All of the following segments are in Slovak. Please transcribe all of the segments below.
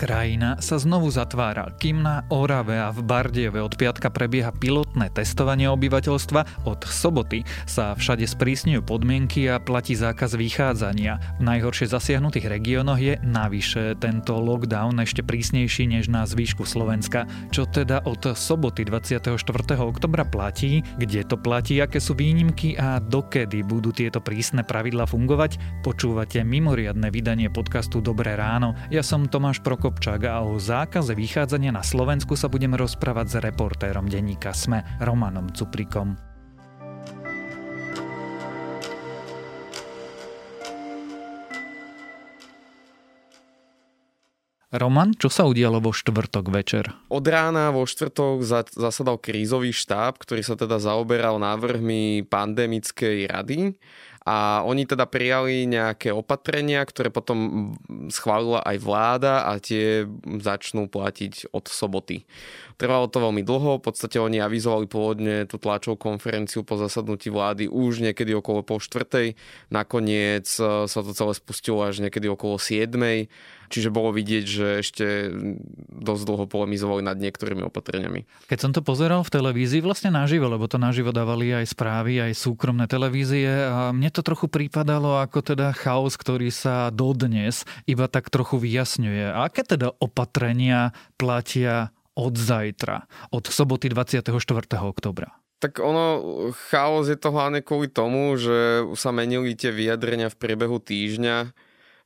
Krajina sa znovu zatvára, kým na Orave a v Bardieve od piatka prebieha pilotné testovanie obyvateľstva. Od soboty sa všade sprísňujú podmienky a platí zákaz vychádzania. V najhoršie zasiahnutých regiónoch je navyše tento lockdown ešte prísnejší než na zvýšku Slovenska. Čo teda od soboty 24. oktobra platí, kde to platí, aké sú výnimky a dokedy budú tieto prísne pravidla fungovať? Počúvate mimoriadne vydanie podcastu Dobré ráno. Ja som Tomáš Prokop Kopčák a o zákaze vychádzania na Slovensku sa budeme rozprávať s reportérom denníka SME Romanom Cuprikom. Roman, čo sa udialo vo štvrtok večer? Od rána vo štvrtok zasadal krízový štáb, ktorý sa teda zaoberal návrhmi pandemickej rady a oni teda prijali nejaké opatrenia, ktoré potom schválila aj vláda a tie začnú platiť od soboty. Trvalo to veľmi dlho, v podstate oni avizovali pôvodne tú tlačovú konferenciu po zasadnutí vlády už niekedy okolo pol štvrtej, nakoniec e, sa to celé spustilo až niekedy okolo 7 Čiže bolo vidieť, že ešte dosť dlho polemizovali nad niektorými opatreniami. Keď som to pozeral v televízii, vlastne naživo, lebo to naživo dávali aj správy, aj súkromné televízie a mne to trochu prípadalo ako teda chaos, ktorý sa dodnes iba tak trochu vyjasňuje. A aké teda opatrenia platia od zajtra, od soboty 24. oktobra? Tak ono, chaos je to hlavne kvôli tomu, že sa menili tie vyjadrenia v priebehu týždňa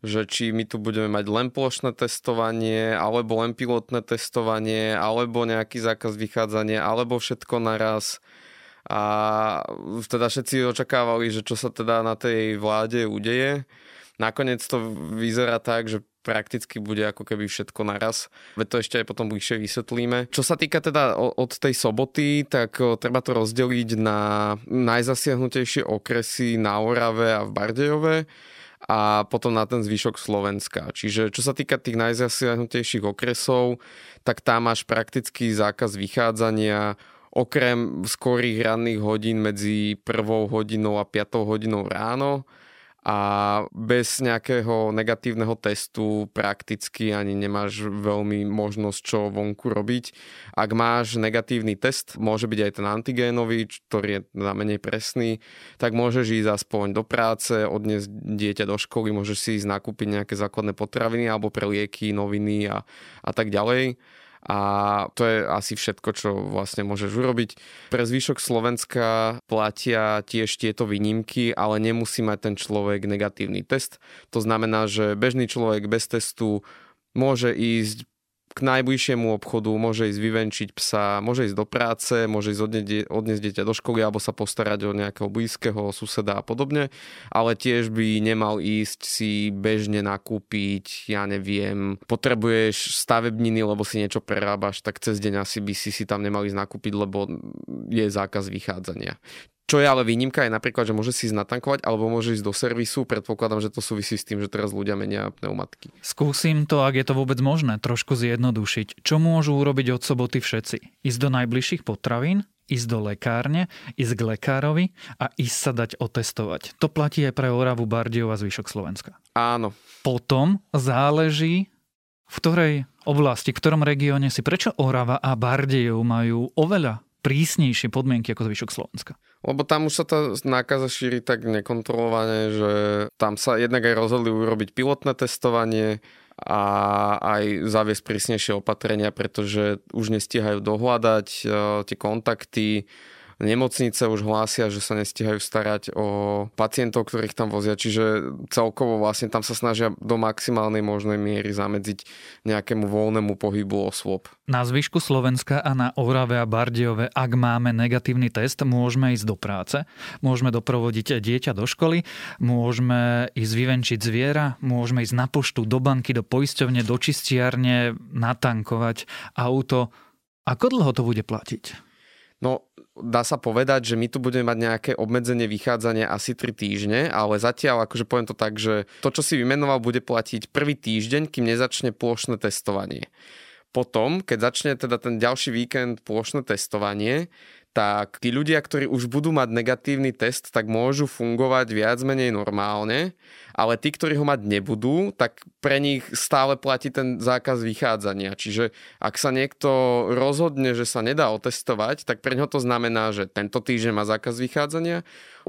že či my tu budeme mať len plošné testovanie, alebo len pilotné testovanie, alebo nejaký zákaz vychádzania, alebo všetko naraz. A teda všetci očakávali, že čo sa teda na tej vláde udeje. Nakoniec to vyzerá tak, že prakticky bude ako keby všetko naraz. Veď to ešte aj potom bližšie vysvetlíme. Čo sa týka teda od tej soboty, tak treba to rozdeliť na najzasiahnutejšie okresy na Orave a v Bardejove a potom na ten zvyšok Slovenska. Čiže čo sa týka tých najzasiahnutejších okresov, tak tam máš praktický zákaz vychádzania okrem skorých ranných hodín medzi prvou hodinou a piatou hodinou ráno a bez nejakého negatívneho testu prakticky ani nemáš veľmi možnosť čo vonku robiť. Ak máš negatívny test, môže byť aj ten antigénový, ktorý je na menej presný, tak môžeš ísť aspoň do práce, odniesť dieťa do školy, môžeš si ísť nakúpiť nejaké základné potraviny alebo pre lieky, noviny a, a tak ďalej a to je asi všetko, čo vlastne môžeš urobiť. Pre zvyšok Slovenska platia tiež tieto výnimky, ale nemusí mať ten človek negatívny test. To znamená, že bežný človek bez testu môže ísť k najbližšiemu obchodu, môže ísť vyvenčiť psa, môže ísť do práce, môže ísť odnieť, odniesť dieťa do školy alebo sa postarať o nejakého blízkeho suseda a podobne, ale tiež by nemal ísť si bežne nakúpiť, ja neviem, potrebuješ stavebniny, lebo si niečo prerábaš, tak cez deň asi by si si tam nemali ísť nakúpiť, lebo je zákaz vychádzania. Čo je ale výnimka je napríklad, že môže si ísť natankovať alebo môže ísť do servisu. Predpokladám, že to súvisí s tým, že teraz ľudia menia pneumatiky. Skúsim to, ak je to vôbec možné, trošku zjednodušiť. Čo môžu urobiť od soboty všetci? Ísť do najbližších potravín? ísť do lekárne, ísť k lekárovi a ísť sa dať otestovať. To platí aj pre Oravu, Bardiov a zvyšok Slovenska. Áno. Potom záleží, v ktorej oblasti, v ktorom regióne si. Prečo Orava a Bardejov majú oveľa prísnejšie podmienky ako zvyšok Slovenska? Lebo tam už sa tá nákaza šíri tak nekontrolovane, že tam sa jednak aj rozhodli urobiť pilotné testovanie a aj zaviesť prísnejšie opatrenia, pretože už nestíhajú dohľadať uh, tie kontakty, Nemocnice už hlásia, že sa nestíhajú starať o pacientov, ktorých tam vozia, čiže celkovo vlastne tam sa snažia do maximálnej možnej miery zamedziť nejakému voľnému pohybu osôb. Na zvyšku Slovenska a na Orave a Bardiove, ak máme negatívny test, môžeme ísť do práce, môžeme doprovodiť dieťa do školy, môžeme ísť vyvenčiť zviera, môžeme ísť na poštu, do banky, do poisťovne, do čistiarne, natankovať auto. Ako dlho to bude platiť? No, dá sa povedať, že my tu budeme mať nejaké obmedzenie vychádzania asi 3 týždne, ale zatiaľ, akože poviem to tak, že to, čo si vymenoval, bude platiť prvý týždeň, kým nezačne plošné testovanie. Potom, keď začne teda ten ďalší víkend plošné testovanie, tak tí ľudia, ktorí už budú mať negatívny test, tak môžu fungovať viac menej normálne, ale tí, ktorí ho mať nebudú, tak pre nich stále platí ten zákaz vychádzania. Čiže ak sa niekto rozhodne, že sa nedá otestovať, tak pre neho to znamená, že tento týždeň má zákaz vychádzania.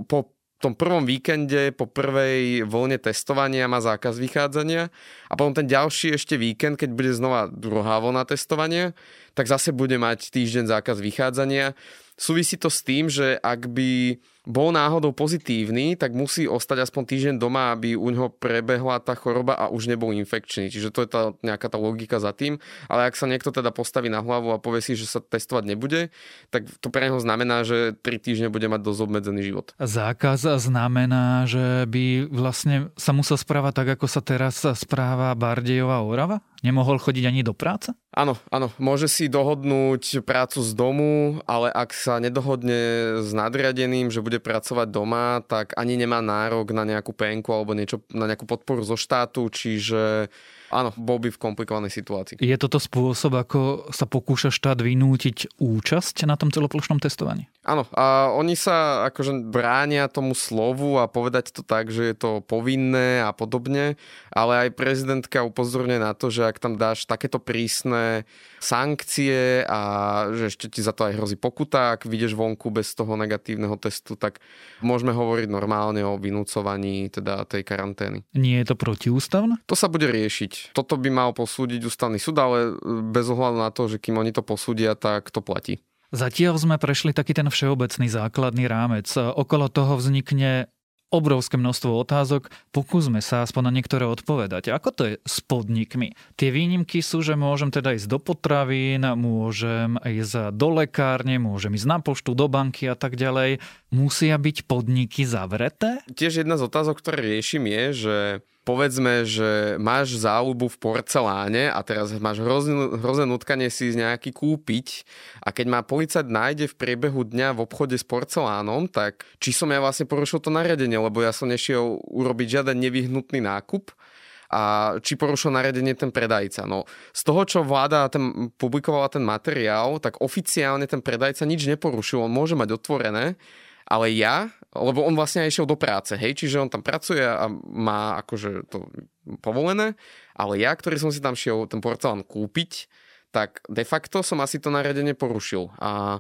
Po tom prvom víkende po prvej voľne testovania má zákaz vychádzania a potom ten ďalší ešte víkend, keď bude znova druhá vlna testovania, tak zase bude mať týždeň zákaz vychádzania. Súvisí to s tým, že ak by bol náhodou pozitívny, tak musí ostať aspoň týždeň doma, aby u neho prebehla tá choroba a už nebol infekčný. Čiže to je tá, nejaká tá logika za tým. Ale ak sa niekto teda postaví na hlavu a povie si, že sa testovať nebude, tak to pre neho znamená, že 3 týždne bude mať dosť obmedzený život. Zákaz znamená, že by vlastne sa musel správať tak, ako sa teraz správa Bardejová Orava? Nemohol chodiť ani do práce? Áno, áno. Môže si dohodnúť prácu z domu, ale ak sa nedohodne s nadriadeným, že bude pracovať doma, tak ani nemá nárok na nejakú penku alebo niečo, na nejakú podporu zo štátu, čiže áno, bol by v komplikovanej situácii. Je toto spôsob, ako sa pokúša štát vynútiť účasť na tom celoplošnom testovaní? Áno, a oni sa akože bránia tomu slovu a povedať to tak, že je to povinné a podobne, ale aj prezidentka upozorňuje na to, že ak tam dáš takéto prísne sankcie a že ešte ti za to aj hrozí pokuta, ak vyjdeš vonku bez toho negatívneho testu, tak môžeme hovoriť normálne o vynúcovaní teda tej karantény. Nie je to protiústavné? To sa bude riešiť. Toto by mal posúdiť ústavný súd, ale bez ohľadu na to, že kým oni to posúdia, tak to platí. Zatiaľ sme prešli taký ten všeobecný základný rámec. Okolo toho vznikne obrovské množstvo otázok, pokúsme sa aspoň na niektoré odpovedať. Ako to je s podnikmi? Tie výnimky sú, že môžem teda ísť do potravín, môžem ísť do lekárne, môžem ísť na poštu, do banky a tak ďalej. Musia byť podniky zavreté? Tiež jedna z otázok, ktoré riešim je, že povedzme, že máš záľubu v porceláne a teraz máš hrozné, hrozné nutkanie si nejaký kúpiť a keď ma policajt nájde v priebehu dňa v obchode s porcelánom, tak či som ja vlastne porušil to nariadenie, lebo ja som nešiel urobiť žiaden nevyhnutný nákup, a či porušil nariadenie ten predajca. No, z toho, čo vláda ten, publikovala ten materiál, tak oficiálne ten predajca nič neporušil, on môže mať otvorené, ale ja, lebo on vlastne aj išiel do práce, hej, čiže on tam pracuje a má akože to povolené, ale ja, ktorý som si tam šiel ten porcelán kúpiť, tak de facto som asi to nariadenie porušil. A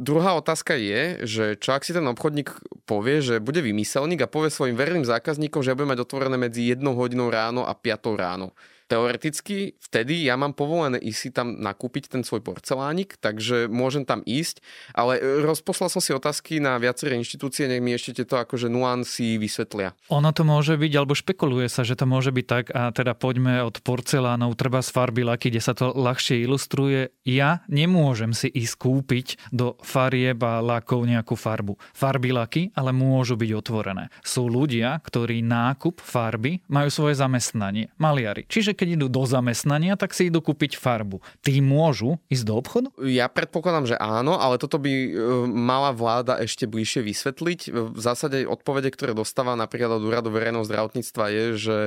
Druhá otázka je, že čo ak si ten obchodník povie, že bude vymyselník a povie svojim verným zákazníkom, že bude mať otvorené medzi 1 hodinou ráno a 5 ráno teoreticky vtedy ja mám povolené ísť si tam nakúpiť ten svoj porcelánik, takže môžem tam ísť, ale e, rozposlal som si otázky na viaceré inštitúcie, nech mi ešte tieto akože nuancy vysvetlia. Ono to môže byť, alebo špekuluje sa, že to môže byť tak a teda poďme od porcelánov, treba z farby laky, kde sa to ľahšie ilustruje. Ja nemôžem si ísť kúpiť do farieb a lakov nejakú farbu. Farby laky ale môžu byť otvorené. Sú ľudia, ktorí nákup farby majú svoje zamestnanie, maliari. Čiže keď idú do zamestnania, tak si idú kúpiť farbu. Tí môžu ísť do obchodu? Ja predpokladám, že áno, ale toto by e, mala vláda ešte bližšie vysvetliť. V zásade odpovede, ktoré dostáva napríklad od úradu verejného zdravotníctva je, že,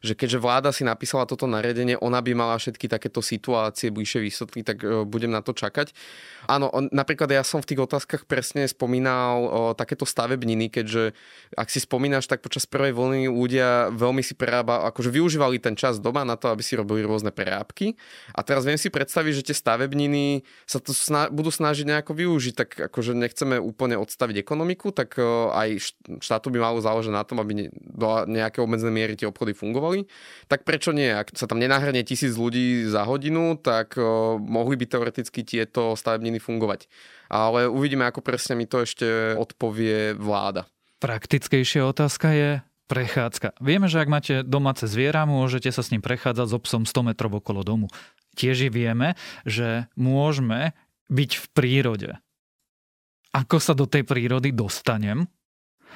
že keďže vláda si napísala toto nariadenie, ona by mala všetky takéto situácie bližšie vysvetliť, tak e, budem na to čakať. Áno, napríklad ja som v tých otázkach presne spomínal o, takéto stavebniny, keďže ak si spomínaš, tak počas prvej vlny ľudia veľmi si prerába, akože využívali ten čas doma na to, aby si robili rôzne prerábky. A teraz viem si predstaviť, že tie stavebniny sa to sna- budú snažiť nejako využiť, tak akože nechceme úplne odstaviť ekonomiku, tak aj štátu by malo záležať na tom, aby do nejakého obmedzenej miery tie obchody fungovali. Tak prečo nie? Ak sa tam nenahrnie tisíc ľudí za hodinu, tak mohli by teoreticky tieto stavebniny fungovať. Ale uvidíme, ako presne mi to ešte odpovie vláda. Praktickejšia otázka je prechádzka. Vieme, že ak máte domáce zviera, môžete sa s ním prechádzať s obsom 100 metrov okolo domu. Tiež vieme, že môžeme byť v prírode. Ako sa do tej prírody dostanem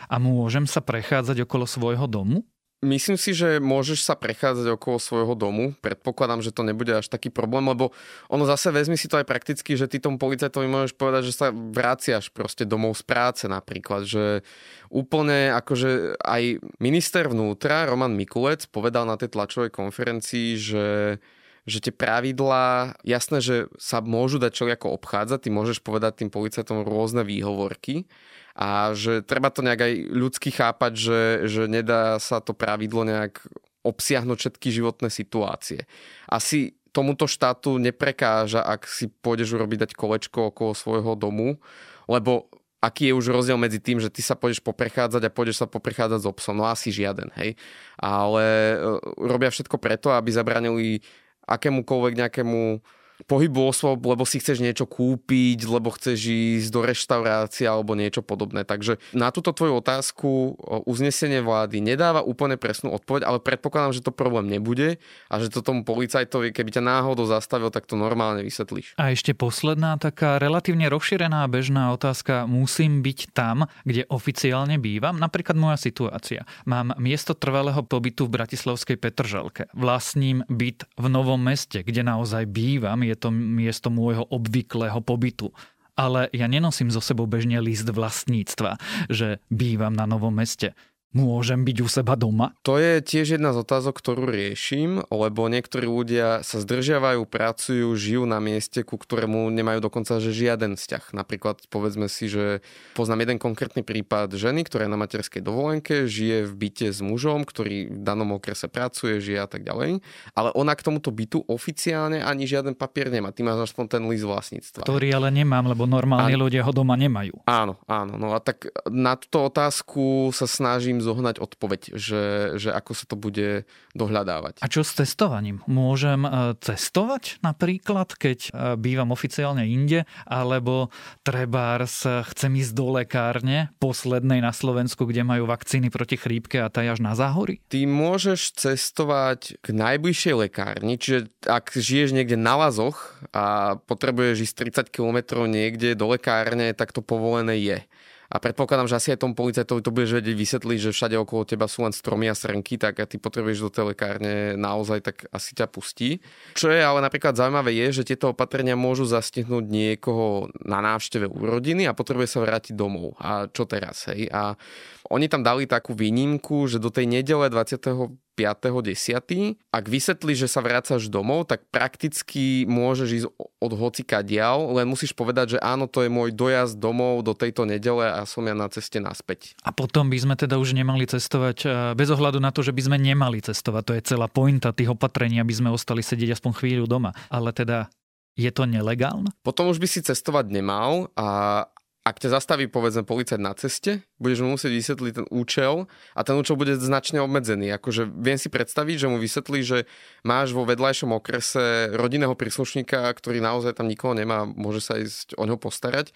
a môžem sa prechádzať okolo svojho domu? Myslím si, že môžeš sa prechádzať okolo svojho domu. Predpokladám, že to nebude až taký problém, lebo ono zase vezmi si to aj prakticky, že ty tomu policajtovi môžeš povedať, že sa vraciaš proste domov z práce napríklad, že úplne akože aj minister vnútra Roman Mikulec povedal na tej tlačovej konferencii, že že tie pravidlá, jasné, že sa môžu dať človek obchádzať, ty môžeš povedať tým policajtom rôzne výhovorky a že treba to nejak aj ľudsky chápať, že, že nedá sa to pravidlo nejak obsiahnuť všetky životné situácie. Asi tomuto štátu neprekáža, ak si pôjdeš urobiť dať kolečko okolo svojho domu, lebo aký je už rozdiel medzi tým, že ty sa pôjdeš poprechádzať a pôjdeš sa poprechádzať s obsom. No asi žiaden, hej. Ale e, robia všetko preto, aby zabranili akémukoľvek nejakému pohybu osôb, lebo si chceš niečo kúpiť, lebo chceš ísť do reštaurácie alebo niečo podobné. Takže na túto tvoju otázku uznesenie vlády nedáva úplne presnú odpoveď, ale predpokladám, že to problém nebude a že to tomu policajtovi, keby ťa náhodou zastavil, tak to normálne vysvetlíš. A ešte posledná taká relatívne rozšírená bežná otázka. Musím byť tam, kde oficiálne bývam? Napríklad moja situácia. Mám miesto trvalého pobytu v Bratislavskej Petržalke. Vlastním byt v Novom meste, kde naozaj bývam. Je to miesto môjho obvyklého pobytu ale ja nenosím zo sebou bežne list vlastníctva, že bývam na novom meste. Môžem byť u seba doma? To je tiež jedna z otázok, ktorú riešim, lebo niektorí ľudia sa zdržiavajú, pracujú, žijú na mieste, ku ktorému nemajú dokonca že žiaden vzťah. Napríklad povedzme si, že poznám jeden konkrétny prípad ženy, ktorá je na materskej dovolenke, žije v byte s mužom, ktorý v danom okrese pracuje, žije a tak ďalej, ale ona k tomuto bytu oficiálne ani žiaden papier nemá. Ty máš aspoň ten list vlastníctva. Ktorý ale nemám, lebo normálne a... ľudia ho doma nemajú. Áno, áno. No a tak na túto otázku sa snažím zohnať odpoveď, že, že ako sa to bude dohľadávať. A čo s testovaním? Môžem e, cestovať napríklad, keď e, bývam oficiálne inde, alebo trebárs chcem ísť do lekárne, poslednej na Slovensku, kde majú vakcíny proti chrípke a taj až na záhory? Ty môžeš cestovať k najbližšej lekárni, čiže ak žiješ niekde na Lazoch a potrebuješ ísť 30 km niekde do lekárne, tak to povolené je. A predpokladám, že asi aj tomu policajtovi to budeš vedieť vysvetliť, že všade okolo teba sú len stromy a srnky, tak a ty potrebuješ do tej lekárne naozaj, tak asi ťa pustí. Čo je ale napríklad zaujímavé je, že tieto opatrenia môžu zastihnúť niekoho na návšteve u rodiny a potrebuje sa vrátiť domov. A čo teraz? Hej? A oni tam dali takú výnimku, že do tej nedele 20. 5.10. Ak vysvetlíš, že sa vrácaš domov, tak prakticky môžeš ísť od hocika dial, len musíš povedať, že áno, to je môj dojazd domov do tejto nedele a som ja na ceste naspäť. A potom by sme teda už nemali cestovať eh, bez ohľadu na to, že by sme nemali cestovať. To je celá pointa tých opatrení, aby sme ostali sedieť aspoň chvíľu doma. Ale teda je to nelegálne? Potom už by si cestovať nemal a ak ťa zastaví povedzme policajt na ceste, budeš mu musieť vysvetliť ten účel a ten účel bude značne obmedzený. Akože viem si predstaviť, že mu vysvetlí, že máš vo vedľajšom okrese rodinného príslušníka, ktorý naozaj tam nikoho nemá, môže sa ísť o ňo postarať,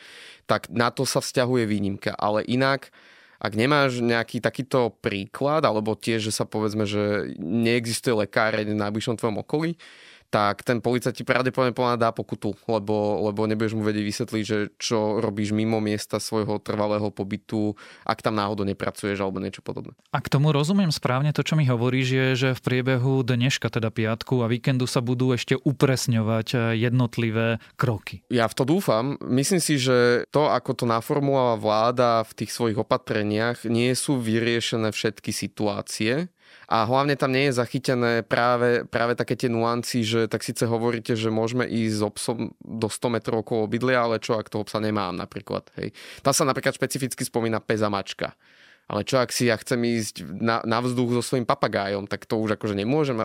tak na to sa vzťahuje výnimka. Ale inak, ak nemáš nejaký takýto príklad, alebo tiež, že sa povedzme, že neexistuje lekáreň v najbližšom tvojom okolí, tak ten policajt ti pravdepodobne dá pokutu, lebo, lebo nebudeš mu vedieť vysvetliť, že čo robíš mimo miesta svojho trvalého pobytu, ak tam náhodou nepracuješ alebo niečo podobné. A k tomu rozumiem správne to, čo mi hovoríš, je, že v priebehu dneška, teda piatku a víkendu sa budú ešte upresňovať eh, jednotlivé kroky. Ja v to dúfam. Myslím si, že to, ako to naformulovala vláda v tých svojich opatreniach, nie sú vyriešené všetky situácie a hlavne tam nie je zachytené práve, práve také tie nuancy, že tak síce hovoríte, že môžeme ísť s obsom do 100 metrov okolo obydlia, ale čo ak toho psa nemám napríklad. Hej. Tam sa napríklad špecificky spomína peza mačka. Ale čo ak si ja chcem ísť na, na vzduch so svojím papagájom, tak to už akože nemôžem.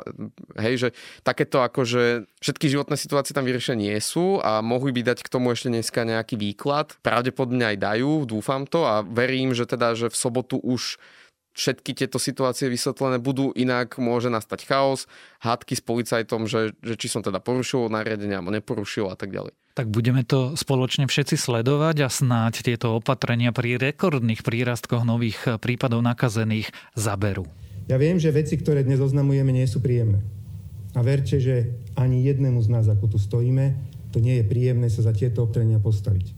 Hej, že takéto akože všetky životné situácie tam vyriešené nie sú a mohli by dať k tomu ešte dneska nejaký výklad. Pravdepodobne aj dajú, dúfam to a verím, že teda, že v sobotu už všetky tieto situácie vysvetlené budú, inak môže nastať chaos, hádky s policajtom, že, že či som teda porušil nariadenia alebo neporušil a tak ďalej. Tak budeme to spoločne všetci sledovať a snáď tieto opatrenia pri rekordných prírastkoch nových prípadov nakazených zaberú. Ja viem, že veci, ktoré dnes oznamujeme, nie sú príjemné. A verte, že ani jednému z nás, ako tu stojíme, to nie je príjemné sa za tieto opatrenia postaviť.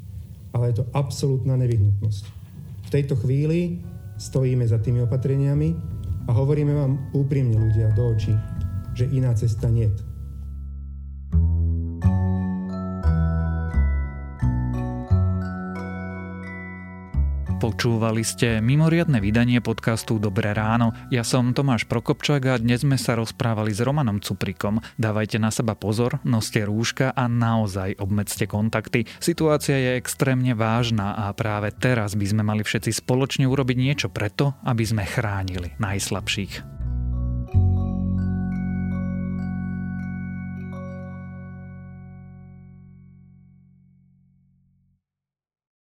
Ale je to absolútna nevyhnutnosť. V tejto chvíli stojíme za tými opatreniami a hovoríme vám úprimne ľudia do očí, že iná cesta nie Počúvali ste mimoriadne vydanie podcastu Dobré ráno. Ja som Tomáš Prokopčák a dnes sme sa rozprávali s Romanom Cuprikom. Dávajte na seba pozor, noste rúška a naozaj obmedzte kontakty. Situácia je extrémne vážna a práve teraz by sme mali všetci spoločne urobiť niečo preto, aby sme chránili najslabších.